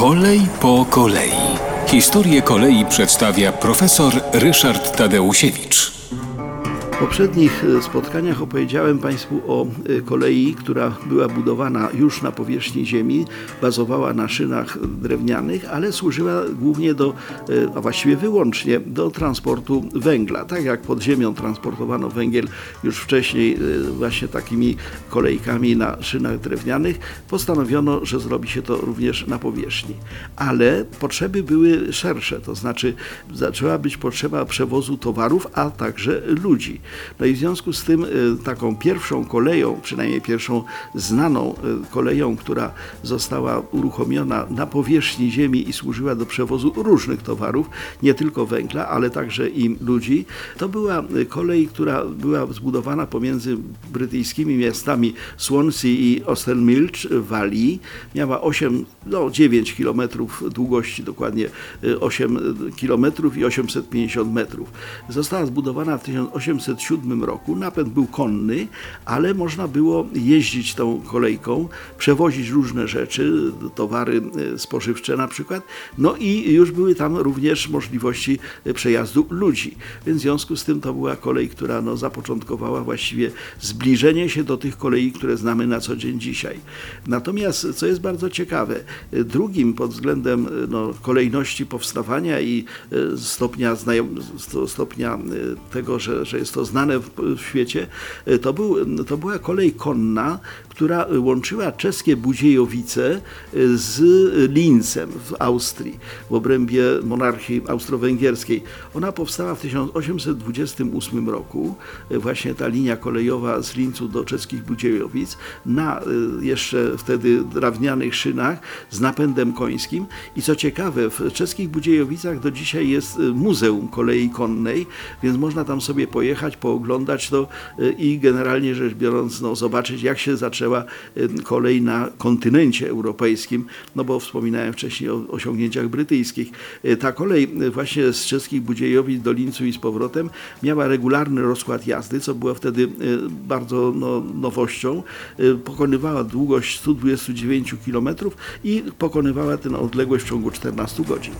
Kolej po kolei. Historię kolei przedstawia profesor Ryszard Tadeusiewicz. Poprzednich e, spotkaniach opowiedziałem Państwu o e, kolei, która była budowana już na powierzchni Ziemi, bazowała na szynach drewnianych, ale służyła głównie do, e, a właściwie wyłącznie do transportu węgla. Tak jak pod ziemią transportowano węgiel już wcześniej właśnie takimi kolejkami na szynach drewnianych, postanowiono, że zrobi się to również na powierzchni. Ale potrzeby były szersze, to znaczy zaczęła być potrzeba przewozu towarów, a także ludzi. No i w związku z tym y, taką pierwszą koleją, przynajmniej pierwszą znaną y, koleją, która została uruchomiona na powierzchni Ziemi i służyła do przewozu różnych towarów, nie tylko węgla, ale także i ludzi, to była y, kolej, która była zbudowana pomiędzy brytyjskimi miastami Swansea i Austermilch w Walii. Miała 8, no 9 kilometrów długości, dokładnie 8 kilometrów i 850 metrów. Została zbudowana w 1800 1907 roku. Napęd był konny, ale można było jeździć tą kolejką, przewozić różne rzeczy, towary e, spożywcze na przykład. No i już były tam również możliwości e, przejazdu ludzi. Więc w związku z tym to była kolej, która no, zapoczątkowała właściwie zbliżenie się do tych kolei, które znamy na co dzień dzisiaj. Natomiast, co jest bardzo ciekawe, e, drugim pod względem no, kolejności powstawania i stopnia, stopnia tego, że, że jest to znane w, w świecie, e, to, był, to była kolej konna, która łączyła czeskie Budziejowice e, z Linzem w Austrii, w obrębie monarchii austro-węgierskiej. Ona powstała w 1828 roku, e, właśnie ta linia kolejowa z Lincu do czeskich Budziejowic, na jeszcze wtedy drewnianych szynach z napędem końskim. I co ciekawe, w czeskich Budziejowicach do dzisiaj jest muzeum kolei konnej, więc można tam sobie pojechać, pooglądać to i generalnie rzecz biorąc no, zobaczyć jak się zaczęła y, kolej na kontynencie europejskim, no bo wspominałem wcześniej o osiągnięciach brytyjskich. Y, ta kolej właśnie z czeskich Budziejowic do Lincu i z powrotem miała regularny rozkład jazdy, co było wtedy bardzo no, nowością. Pokonywała długość 129 km i pokonywała tę odległość w ciągu 14 godzin.